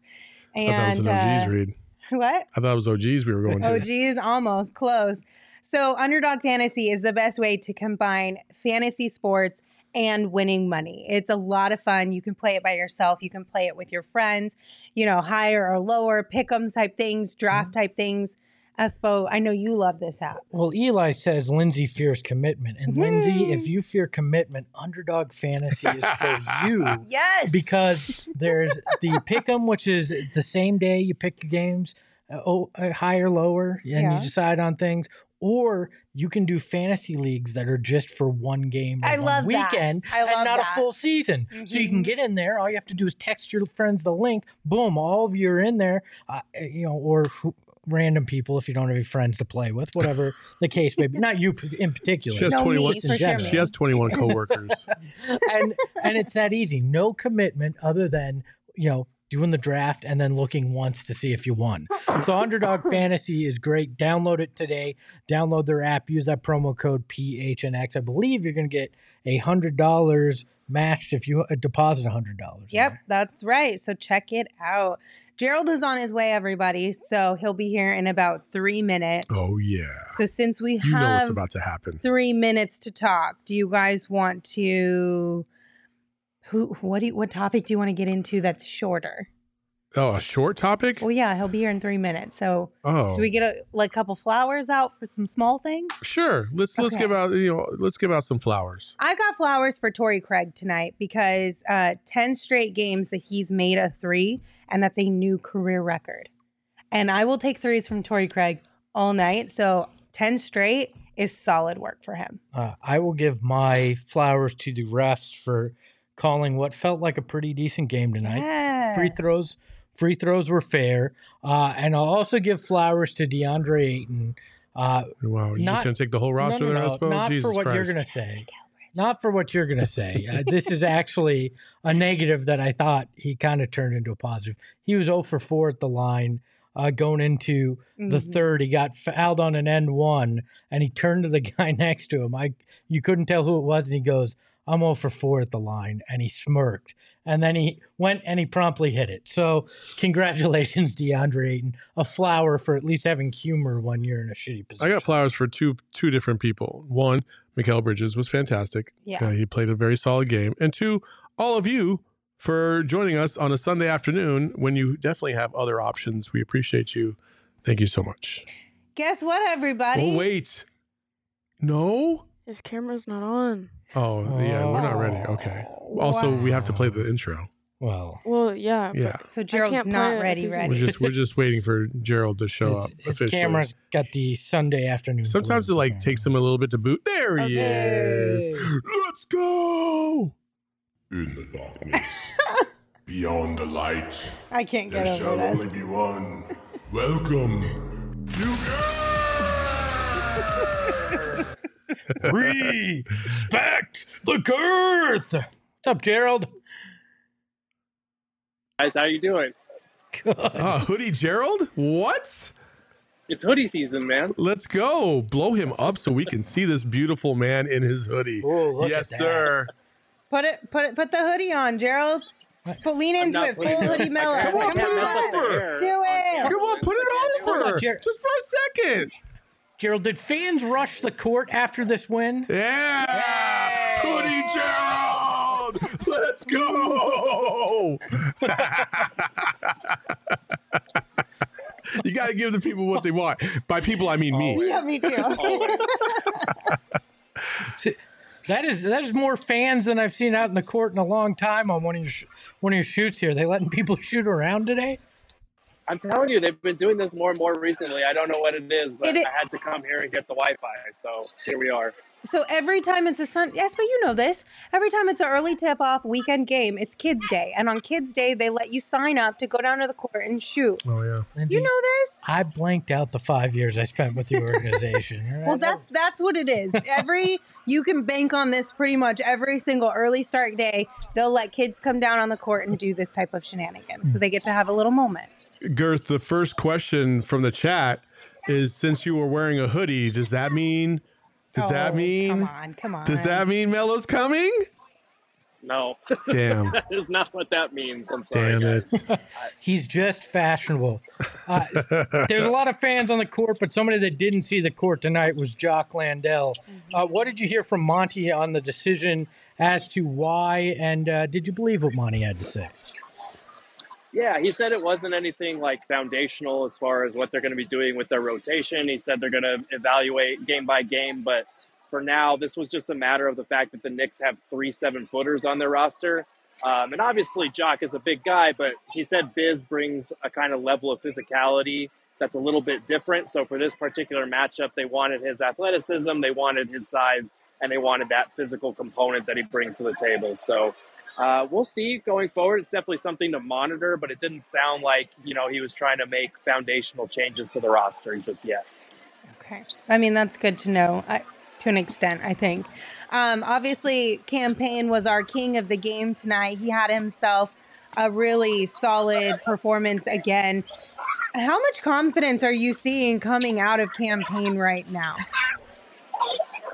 I thought that was And an OG's uh, read. *laughs* what? I thought it was OG's we were going to. OG is almost close. So, Underdog Fantasy is the best way to combine fantasy sports and winning money. It's a lot of fun. You can play it by yourself, you can play it with your friends, you know, higher or lower, pick 'em type things, draft type things. Espo, I know you love this app. Well, Eli says Lindsey fears commitment. And Lindsey, if you fear commitment, underdog fantasy is for you. *laughs* Yes. Because *laughs* there's the pick'em, which is the same day you pick your games, uh, oh, uh, higher, lower, and Yeah. you decide on things. Or you can do fantasy leagues that are just for one game, or I one love that. weekend, I love and not that. a full season. So you can Mhm. get in there. All you have to do is text your friends the link. Boom, all of you are in there. Uh, you know, or who, random people if you don't have any friends to play with, whatever *laughs* the case may be. Not you in particular. She has No, 21. me, in for sure. She has 21 coworkers. *laughs* and and it's that easy. No commitment other than you know doing the draft and then looking once to see if you won. *laughs* So Underdog *laughs* Fantasy is great. Download it today. Download their app. Use that promo code PHNX. I believe you're going to get a hundred dollars matched if you uh, deposit a hundred dollars. Yep, that's right. So check it out. Gerald is on his way, everybody. So he'll be here in about three minutes. Oh yeah. So since we You know what's have about to happen. three minutes to talk, do you guys want to? Who? What do? You, what topic do you want to get into that's shorter? Oh, a short topic? Well, yeah, he'll be here in three minutes. So Oh. do we get a like couple flowers out for some small things? Sure. Let's let's Okay. give out you know let's give out some flowers. I got flowers for Torrey Craig tonight because uh, 10 straight games that he's made a three, and that's a new career record. And I will take threes from Torrey Craig all night. So 10 straight is solid work for him. Uh, I will give my flowers to the refs for calling what felt like a pretty decent game tonight. Free throws, free throws were fair, uh, and I'll also give flowers to DeAndre Ayton. Uh, Wow, you're Not- just gonna take the whole roster no, no, there, no, Espo? not Jesus for what Christ. you're gonna say. Not for what you're gonna say. Uh, this is actually a negative that I thought he kind of turned into a positive. He was 0 for 4 at the line. Uh, going into the Mhm. third, he got fouled on an end one, and he turned to the *laughs* guy next to him. I you couldn't tell who it was, and he goes, "I'm 0 for 4 at the line," and he smirked, and then he went and he promptly hit it. So congratulations, DeAndre Ayton, a flower for at least having humor when you're in a shitty position. I got flowers for two two different people. One, Mikal Bridges was fantastic. Yeah. Uh, he played a very solid game. And two, all of you for joining us on a Sunday afternoon when you definitely have other options. We appreciate you Thank you so much. Guess what, everybody? Oh, wait. No? His camera's not on. Oh, yeah, we're not ready. Oh. Okay. Also, we have to play the intro. Well, Well, yeah. Yeah. So Gerald's can't not it ready, if he's- We're just we're just waiting for Gerald to show his, up his officially. camera's got the Sunday afternoon. Sometimes it blues, like apparently. takes him a little bit to boot. There he is. Let's go. In the darkness, *laughs* beyond the light, I can't get it. there get shall only this. be one. Welcome, you *laughs* *laughs* Respect the girth. What's up, Gerald? guys how you doing Good. Uh, hoodie Gerald? What? it's hoodie season man Let's go. Blow him up so we can see this beautiful man in his hoodie. Oh, look yes, sir. Put it, put it, put the hoodie on, Gerald. Put, lean into it, full putting hoodie mellow. I can't- Come on, put it mess up the over. Do it. Come on, put it do over. On, Just for a second. Gerald, did fans rush the court after this win? Yeah. Hoodie Gerald. Let's go. *laughs* you got to give the people what they want. By people, I mean me. Oh, yeah, me too. *laughs* *laughs* See, That is that is more fans than I've seen out in the court in a long time on one of your sh- one of your shoots here. They letting people shoot around today? I'm telling you, they've been doing this more and more recently. I don't know what it is, but It i- I had to come here and get the Wi-Fi. So here we are. So every time it's a sun, yes, but you know this. Every time it's an early tip off weekend game, it's Kids Day, and on Kids Day they let you sign up to go down to the court and shoot. Oh yeah. Lindsey, You know this? I blanked out the five years I spent with the *laughs* organization. All right? Well, that's that's what it is. Every you can bank on this pretty much every single early start day. They'll let kids come down on the court and do this type of shenanigans, so they get to have a little moment. Girth, the first question from the chat is since you were wearing a hoodie, does that mean does that Oh, mean Come on, come on. does that mean Melo's coming? No, *laughs* Damn. *laughs* that is not what that means. I'm sorry. Damn it. *laughs* He's just fashionable. Uh, there's a lot of fans on the court, but somebody that didn't see the court tonight was Jock Landale. Uh, what did you hear from Monty on the decision as to why, and uh, did you believe what Monty had to say? Yeah, he said it wasn't anything like foundational as far as what they're going to be doing with their rotation. He said they're going to evaluate game by game, but for now, this was just a matter of the fact that the Knicks have three seven footers on their roster. Um, and obviously, Jock is a big guy, but he said Biz brings a kind of level of physicality that's a little bit different. So for this particular matchup, they wanted his athleticism, they wanted his size, and they wanted that physical component that he brings to the table. So uh, we'll see going forward. It's definitely something to monitor, but it didn't sound like you know he was trying to make foundational changes to the roster just yet. Okay. I mean, that's good to know I, to an extent, I think. Um, obviously, Cam Payne was our king of the game tonight. He had himself a really solid performance again. How much confidence are you seeing coming out of Cam Payne right now?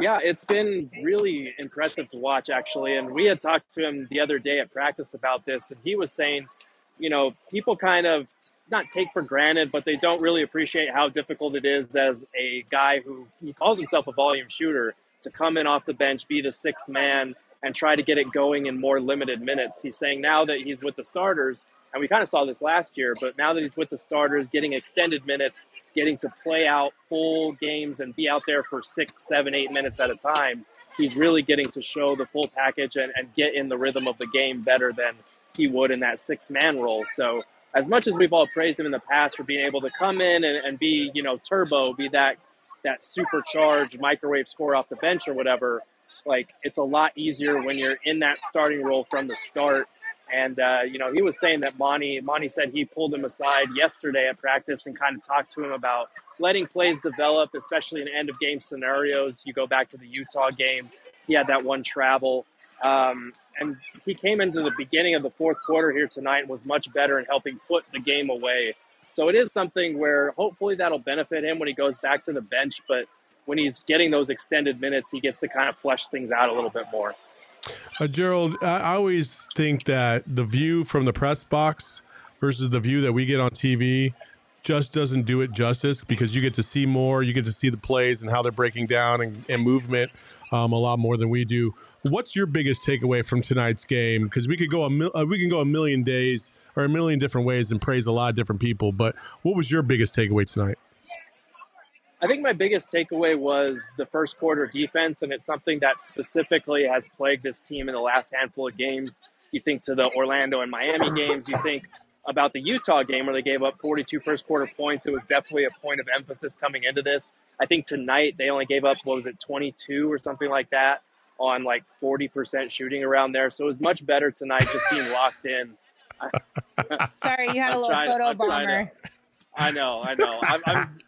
Yeah, it's been really impressive to watch actually. And we had talked to him the other day at practice about this, and he was saying, you know, people kind of not take for granted, but they don't really appreciate how difficult it is as a guy who he calls himself a volume shooter to come in off the bench, be the sixth man, and try to get it going in more limited minutes. He's saying now that he's with the starters, and we kind of saw this last year, but now that he's with the starters, getting extended minutes, getting to play out full games and be out there for six, seven, eight minutes at a time, he's really getting to show the full package and, and get in the rhythm of the game better than he would in that six man role. So as much as we've all praised him in the past for being able to come in and, and be, you know, turbo, be that that supercharged microwave score off the bench or whatever, like it's a lot easier when you're in that starting role from the start. And uh, you know, he was saying that Monty Monty said he pulled him aside yesterday at practice and kind of talked to him about letting plays develop, especially in end of game scenarios. You go back to the Utah game, he had that one travel. Um, and he came into the beginning of the fourth quarter here tonight was much better in helping put the game away. So it is something where hopefully that'll benefit him when he goes back to the bench. But when he's getting those extended minutes, he gets to kind of flesh things out a little bit more. Uh, Gerald, I always think that the view from the press box versus the view that we get on TV, just doesn't do it justice because you get to see more, you get to see the plays and how they're breaking down and, and movement um, a lot more than we do. What's your biggest takeaway from tonight's game? Because we could go a mil- uh, we can go a million days or a million different ways and praise a lot of different people. But what was your biggest takeaway tonight? I think my biggest takeaway was the first quarter defense, and it's something that specifically has plagued this team in the last handful of games. You think to the Orlando and Miami games, you think about the Utah game where they gave up 42 first quarter points. It was definitely a point of emphasis coming into this. I think tonight they only gave up, what was it, 22 or something like that on like 40% shooting around there. So it was much better tonight just being locked in. Sorry, you had a little trying- photo I'm bomber. to- I know, I know. I'm, I'm,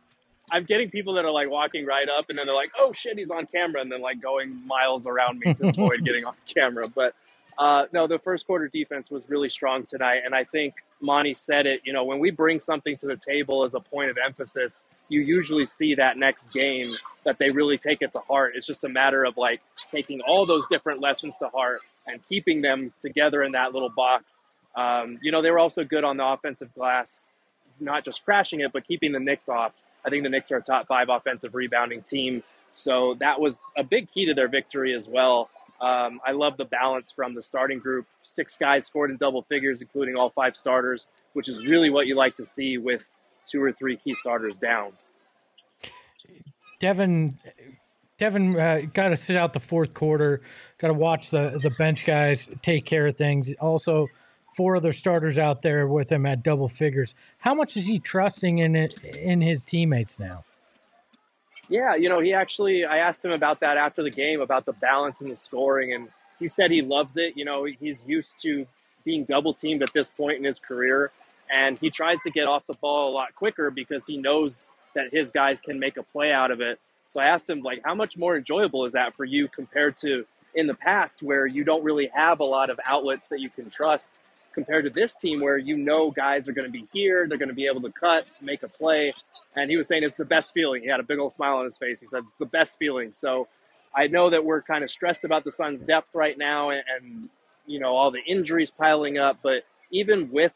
I'm getting people that are like walking right up and then they're like, oh shit, he's on camera. And then like going miles around me to *laughs* avoid getting on camera. But uh, no, the first quarter defense was really strong tonight. And I think Monty said it, you know, when we bring something to the table as a point of emphasis, you usually see that next game that they really take it to heart. It's just a matter of like taking all those different lessons to heart and keeping them together in that little box. Um, you know, they were also good on the offensive glass, not just crashing it, but keeping the Knicks off. I think the Knicks are a top five offensive rebounding team. So that was a big key to their victory as well. Um, I love the balance from the starting group. Six guys scored in double figures, including all five starters, which is really what you like to see with two or three key starters down. Devin, Devin uh, got to sit out the fourth quarter. Got to watch the the bench guys take care of things. Also, four other starters out there with him at double figures. How much is he trusting in it in his teammates now? Yeah, you know, he actually, I asked him about that after the game, about the balance and the scoring, and he said he loves it. You know, he's used to being double teamed at this point in his career, and he tries to get off the ball a lot quicker because he knows that his guys can make a play out of it. So I asked him, like, how much more enjoyable is that for you compared to in the past where you don't really have a lot of outlets that you can trust compared to this team where you know guys are going to be here, they're going to be able to cut, make a play. And he was saying it's the best feeling. He had a big old smile on his face. He said it's the best feeling. So I know that we're kind of stressed about the Suns' depth right now and, and you know all the injuries piling up, but even with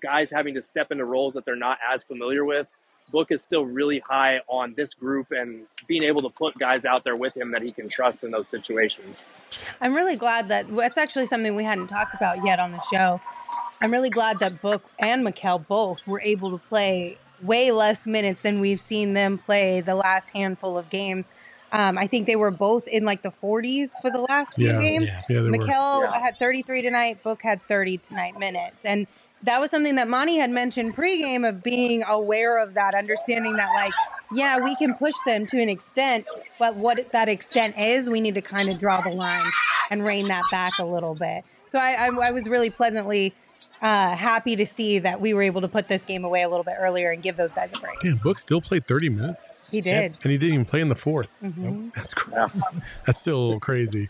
guys having to step into roles that they're not as familiar with, Book is still really high on this group and being able to put guys out there with him that he can trust in those situations. I'm really glad that that's actually something we hadn't talked about yet on the show. I'm really glad that Book and Mikal both were able to play way less minutes than we've seen them play the last handful of games. Um, I think they were both in like the 40s for the last few Yeah, games. yeah. Yeah, they were. Mikal Yeah. had 33 tonight. Book had 30 tonight minutes, and that was something that Monty had mentioned pregame of being aware of that, understanding that like, yeah, we can push them to an extent, but what that extent is, we need to kind of draw the line and rein that back a little bit. So I, I, I was really pleasantly uh, happy to see that we were able to put this game away a little bit earlier and give those guys a break. Damn, Book still played 30 minutes. He did. And he didn't even play in the fourth. Mhm. That's crazy. That's still a little crazy.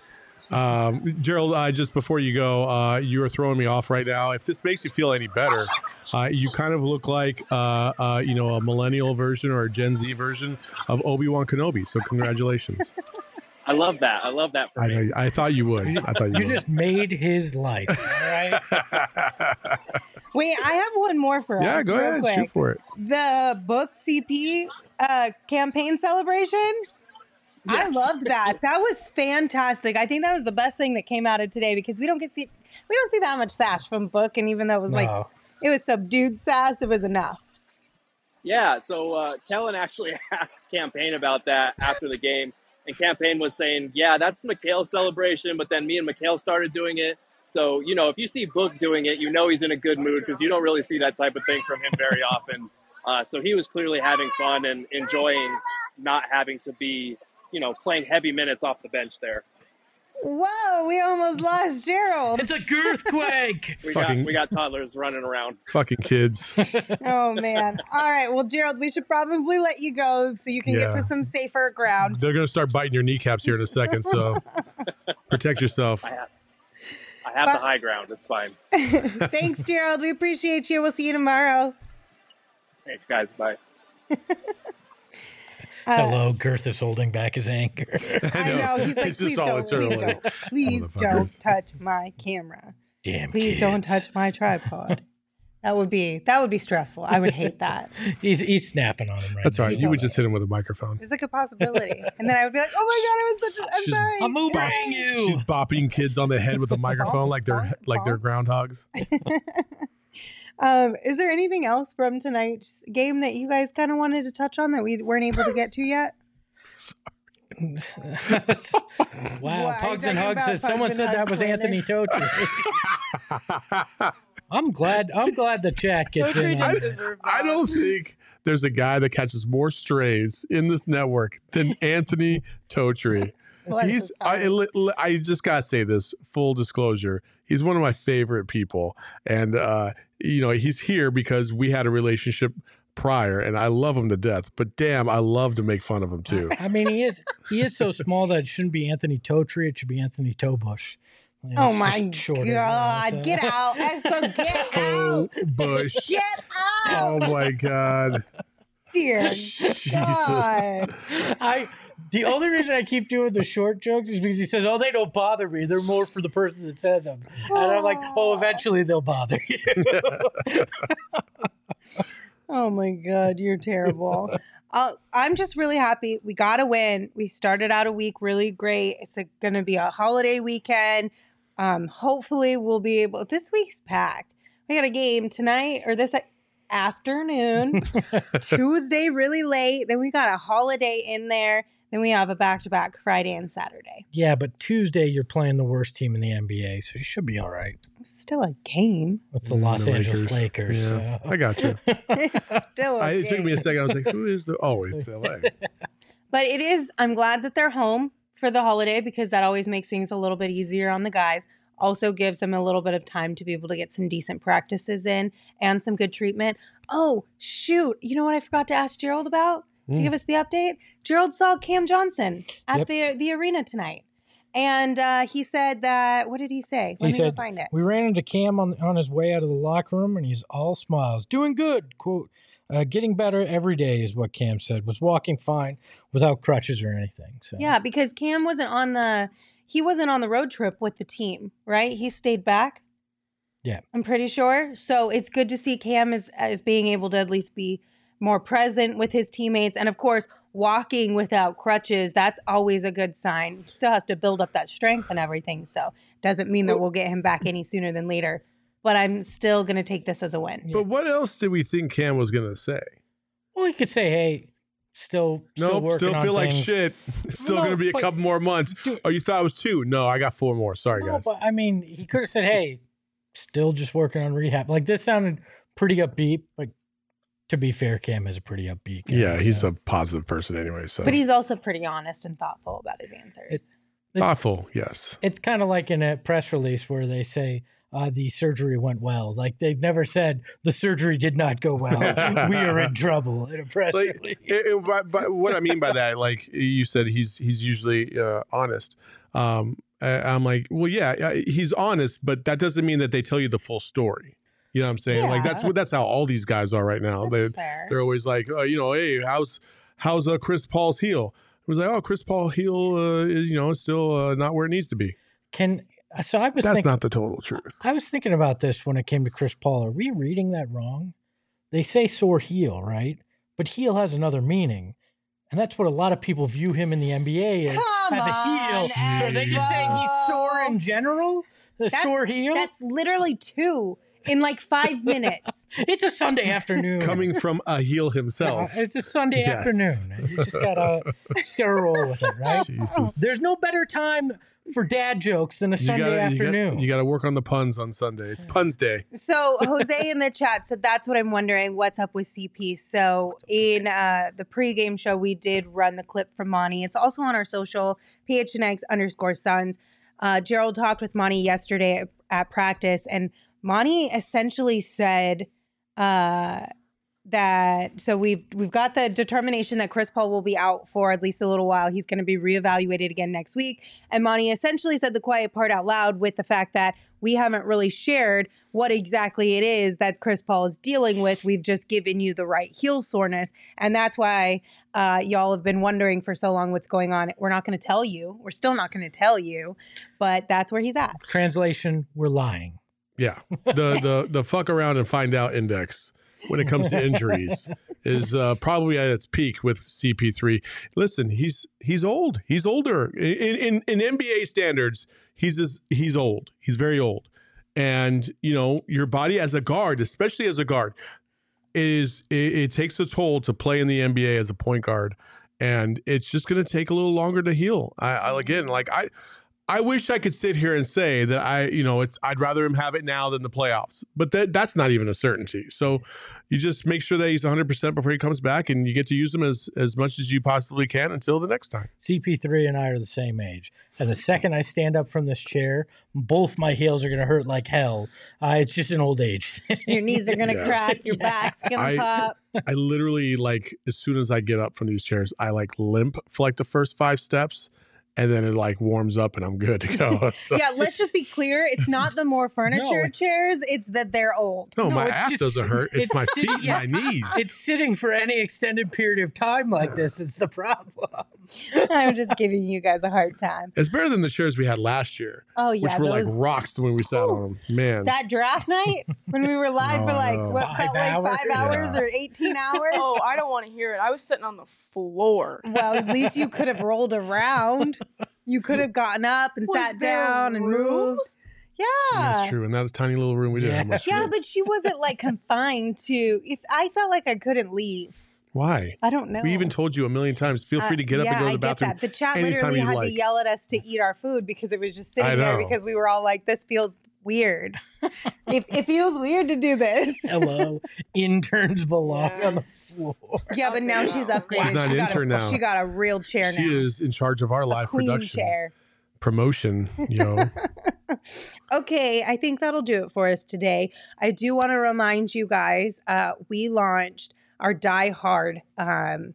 Um, Gerald, uh, just before you go, uh, you are throwing me off right now. If this makes you feel any better, uh, you kind of look like, uh, uh, you know, a millennial version or a Gen Z version of Obi Wan Kenobi. So congratulations. I love that. I love that for I me. know. I thought you would. I thought you, You would. just made his life. All right. *laughs* Wait, I have one more for yeah, us. Yeah, go ahead. quick. Shoot for it. the book CP uh, Cam Payne celebration. I loved that. *laughs* That was fantastic. I think that was the best thing that came out of today because we don't get see we don't see that much sass from book, and even though it was like it was subdued sass, it was enough. Yeah, so uh, Kellen actually *laughs* asked Cam Payne about that after the game, and Cam Payne was saying, "Yeah, that's Mikal's celebration," but then me and Mikhail started doing it. So you know, if you see Book doing it, you know he's in a good mood because you don't really see that type of thing from him very often. Uh, so he was clearly having fun and enjoying not having to be, you know, playing heavy minutes off the bench there. Whoa, we almost lost Gerald. It's a girthquake. *laughs* We Fucking- got we got toddlers running around. Fucking kids. *laughs* oh man. All right. Well, Gerald, we should probably let you go so you can get to some safer ground. They're going to start biting your kneecaps here in a second. So *laughs* protect yourself. I have I have the high ground. It's fine. Thanks, Gerald. We appreciate you. We'll see you tomorrow. Thanks, guys. Bye. Uh, Hello, Girth is holding back his anger. *laughs* I know. He's like, It's just please don't, please don't, please don't touch my camera. Damn. Please don't touch my tripod. That would be that would be stressful. I would hate that. *laughs* He's he's snapping on him right That's now. all right. You would just hit him with a microphone. It's like a possibility, *laughs* and then I would be like, "Oh my god, I was such a." I'm She's- sorry. I'm Ubering She's bopping kids on the head with a microphone like they're like they're groundhogs. Um, is there anything else from tonight's game that you guys kind of wanted to touch on that we weren't able to get to *laughs* yet? *laughs* wow, What, are you Pugs and talking Hugs about says someone Pugs said and that was slander? Anthony Totri. *laughs* I'm glad. I'm glad the chat gets Totri in. on didn't this. deserve that. I don't think there's a guy that catches more strays in this network than Anthony Totri. Bless he's I, heart. li- li- I just gotta say this full disclosure he's one of my favorite people and uh you know he's here because we had a relationship prior and i love him to death but damn i love to make fun of him too I mean, he is he is so small that it shouldn't be Anthony Totri. It should be Anthony Tobush. You know, Oh it's my just shorter, you know, god! so- Get out, Espo! Get out! bush Get out! oh my god Dear *laughs* jesus God! I the only reason I keep doing the short jokes is because he says, "Oh, they don't bother me. They're more for the person that says them." And I'm like, "Oh, eventually they'll bother you." *laughs* Oh my God, you're terrible. Uh, I'm just really happy. We got a win. We started out a week really great. It's going to be a holiday weekend. Um, hopefully, we'll be able. This week's packed. We got a game tonight or this afternoon, *laughs* Tuesday, really late. Then we got a holiday in there. Then we have a back to back Friday and Saturday. yeah, but Tuesday you're playing the worst team in the NBA, so you should be all right. Still a game. It's the Los mm, Angeles Lakers. yeah so- i got you *laughs* It's still a I, game. it took me a second i was like who is the oh it's *laughs* la But it is, I'm glad that they're home for the holiday because that always makes things a little bit easier on the guys. Also gives them a little bit of time to be able to get some decent practices in and some good treatment. Oh, shoot. You know what I forgot to ask Gerald about to Mm. give us the update? Gerald saw Cam Johnson at Yep. the, the arena tonight. And uh, he said that, what did he say? Let He me said, find it. We ran into Cam on on his way out of the locker room, and he's all smiles, doing good. "Quote: uh, Getting better every day is what Cam said. Was walking fine without crutches or anything. So Yeah, because Cam wasn't on the he wasn't on the road trip with the team, right? He stayed back. Yeah. I'm pretty sure. So it's good to see Cam as as being able to at least be more present with his teammates and of course walking without crutches that's always a good sign you still have to build up that strength and everything so doesn't mean that we'll get him back any sooner than later but i'm still going to take this as a win but what else did we think cam was gonna say Well, he could say, hey, still, still Nope, working still on feel like things. shit. *laughs* It's still No, gonna be a but- couple more months. Dude. Oh, you thought it was two? No, I got four more. Sorry, No, guys. but I mean, he could have said, hey, still just working on rehab. Like this sounded pretty upbeat. Like to be fair, Cam is a pretty upbeat. Guy, yeah, he's so. a positive person anyway. So but he's also pretty honest and thoughtful about his answers It's- thoughtful. Yes. It's kind of like in a press release where they say uh, the surgery went well. Like they've never said the surgery did not go well. we are in *laughs* trouble in a press Like, release. it- it- but, but what I mean by that, like you said, he's he's usually uh, honest. Um, I- I'm like, well, yeah, uh, he's honest, but that doesn't mean that they tell you the full story. You know what I'm saying? Like that's what that's how all these guys are right now. That's They fair. they're always like, uh, you know, hey, how's how's uh, Chris Paul's heel? It was like, oh, Chris Paul heel uh, is you know still uh, not where it needs to be. Can so I was That's thinking, not the total truth. I was thinking about this when it came to Chris Paul. Are we reading that wrong? They say sore heel, right? But heel has another meaning. And that's what a lot of people view him in the NBA as, Come as a heel. on, so are they just saying he's sore in general? The That's- sore heel? That's literally two in like five minutes. *laughs* It's a Sunday afternoon. Coming from a heel himself. Uh, it's a Sunday Yes. afternoon. You just gotta just gotta roll with it, right? *laughs* Jesus. There's no better time for dad jokes than a You Sunday gotta, you gotta- afternoon. You got to work on the puns on Sunday. It's puns day. So Jose in the chat said that's what I'm wondering. What's up with CP? So in uh, the pregame show, we did run the clip from Monty. It's also on our social PHNX underscore Suns. Uh, Gerald talked with Monty yesterday at, at practice, and Monty essentially said uh, that so we've we've got the determination that Chris Paul will be out for at least a little while. He's going to be reevaluated again next week. And Monty essentially said the quiet part out loud with the fact that we haven't really shared what exactly it is that Chris Paul is dealing with. We've just given you the right heel soreness, and that's why uh, y'all have been wondering for so long what's going on. We're not going to tell you. We're still not going to tell you, but that's where he's at. Translation: We're lying. Yeah, the the the fuck around and find out index when it comes to injuries is uh, probably at its peak with CP3. Listen, he's he's old. He's older in in, in NBA standards. He's he's old. He's very old, and you know your body as a guard, especially as a guard, is it, it takes a toll to play in the NBA as a point guard, and it's just going to take a little longer to heal. I, I again, like I. I wish I could sit here and say that I, you know, it, I'd rather him have it now than the playoffs, but that that's not even a certainty. So you just make sure that he's 100% before he comes back and you get to use him as, as much as you possibly can until the next time. CP3 and I are the same age. And the second I stand up from this chair, both my heels are going to hurt like hell. Uh, it's just an old age. Your knees are gonna Yeah. crack. Your *laughs* Yeah. back's gonna pop. I literally like as soon as I get up from these chairs, I like limp for like the first five steps and then it like warms up and I'm good to go. *laughs* So- Yeah, let's just be clear. It's not the Mor Furniture it's- chairs; it's that they're old. No, No, my ass just- doesn't hurt. It's, it's my sit- feet and yeah. my knees. it's sitting for any extended period of time like this. That's the problem. *laughs* I'm just *laughs* giving you guys a hard time. It's better than the chairs we had last year, Oh yeah. which were those, like rocks when we sat on them. Man, that draft night when we were live No, for like know. what Five felt like hours? five hours Yeah. or 18 hours. Oh, I don't want to hear it. I was sitting on the floor. Well, at least you could have rolled around. You could have gotten up and Was sat down and room? moved. Yeah. that's true. In that tiny little room we did Yeah. have much Yeah, room. but she wasn't like confined to. If I felt like I couldn't leave, Why? I don't know. We even told you a million times. Feel free Uh, to get up yeah, and go to the I get bathroom. that. The chat anytime literally had like. to yell at us to eat our food because it was just sitting there because we were all like, "This feels weird. *laughs* it, it feels weird to do this." Hello. *laughs* Interns belong Yeah. on the floor. Yeah, but now she's out. upgraded. She's not she got intern a, now. She got a real chair She now. is in charge of our a live queen production chair. promotion. You know, *laughs* Okay, I think that'll do it for us today. I do want to remind you guys, uh, we launched our Die Hard um,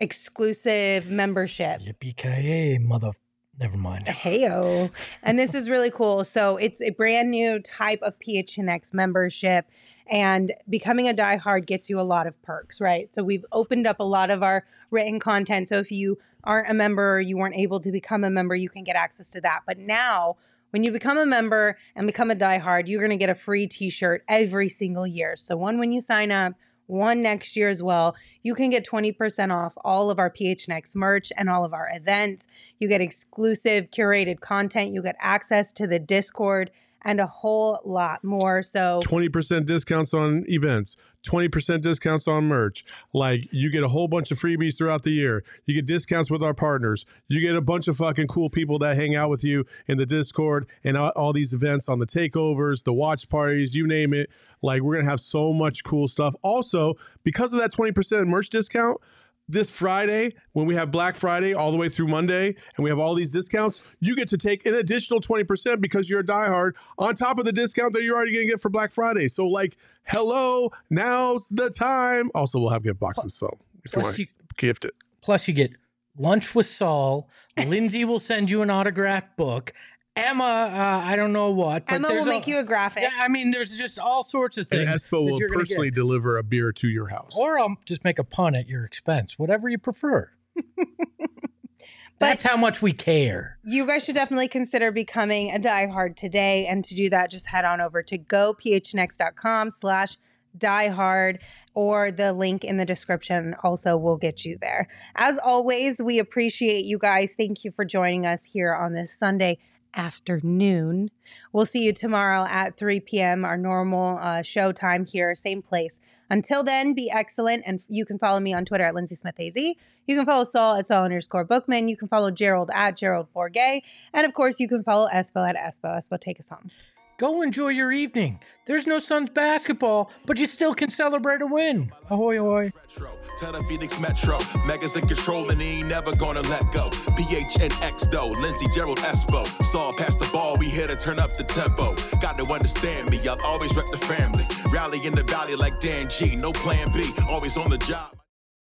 exclusive membership. Yippee mother. Never mind. Heyo. And this is really cool. So it's a brand new type of PHNX membership. And becoming a diehard gets you a lot of perks, right? So we've opened up a lot of our written content. So if you aren't a member or you weren't able to become a member, you can get access to that. But now, when you become a member and become a diehard, you're going to get a free t shirt every single year. So one when you sign up, one next year as well. You can get 20% off all of our PHNX merch and all of our events. You get exclusive curated content. You get access to the Discord and a whole lot more. So, twenty percent discounts on events, twenty percent discounts on merch. Like you get a whole bunch of freebies throughout the year. You get discounts with our partners. You get a bunch of fucking cool people that hang out with you in the Discord and all, these events on the takeovers, the watch parties, you name it. Like we're gonna have so much cool stuff. Also, because of that twenty percent merch discount. This Friday, when we have Black Friday all the way through Monday, and we have all these discounts, you get to take an additional 20% because you're a diehard on top of the discount that you're already going to get for Black Friday. So, like, hello, now's the time. Also, we'll have gift boxes. So, if you Plus want you, to gift it, plus you get lunch with Saul. *laughs* Lindsey will send you an autographed book. Emma, uh, I don't know what. But Emma there's will make you a graphic. Yeah, I mean, there's just all sorts of things. and things. Espo will you're get. personally deliver a beer to your house. Or I'll just make a pun at your expense, whatever you prefer. *laughs* That's how much we care. you guys should definitely consider becoming a diehard today. And to do that, just head on over to gophnx.com slash diehard or the link in the description also will get you there. As always, we appreciate you guys. Thank you for joining us here on this Sunday afternoon. We'll see you tomorrow at 3 p.m., our normal uh, show time here, same place. Until then, be excellent. And you can follow me on Twitter at Lindsey Smith AZ. You can follow Saul at Saul underscore Bookman. You can follow Gerald at Gerald Bourguet. And of course, you can follow Espo at Espo. Espo, take us home. Go enjoy your evening. There's no Suns basketball, but you still can celebrate a win. Ahoy, ahoy. Tell the Phoenix Metro. Megas in control and he ain't never gonna let go. PHNX though, Lindsey Gerald Espo. Saw past the ball, we here to turn up the tempo. Got to understand me, I'll always rep the family. Rally in the valley like Dan G, no plan B, always on the job.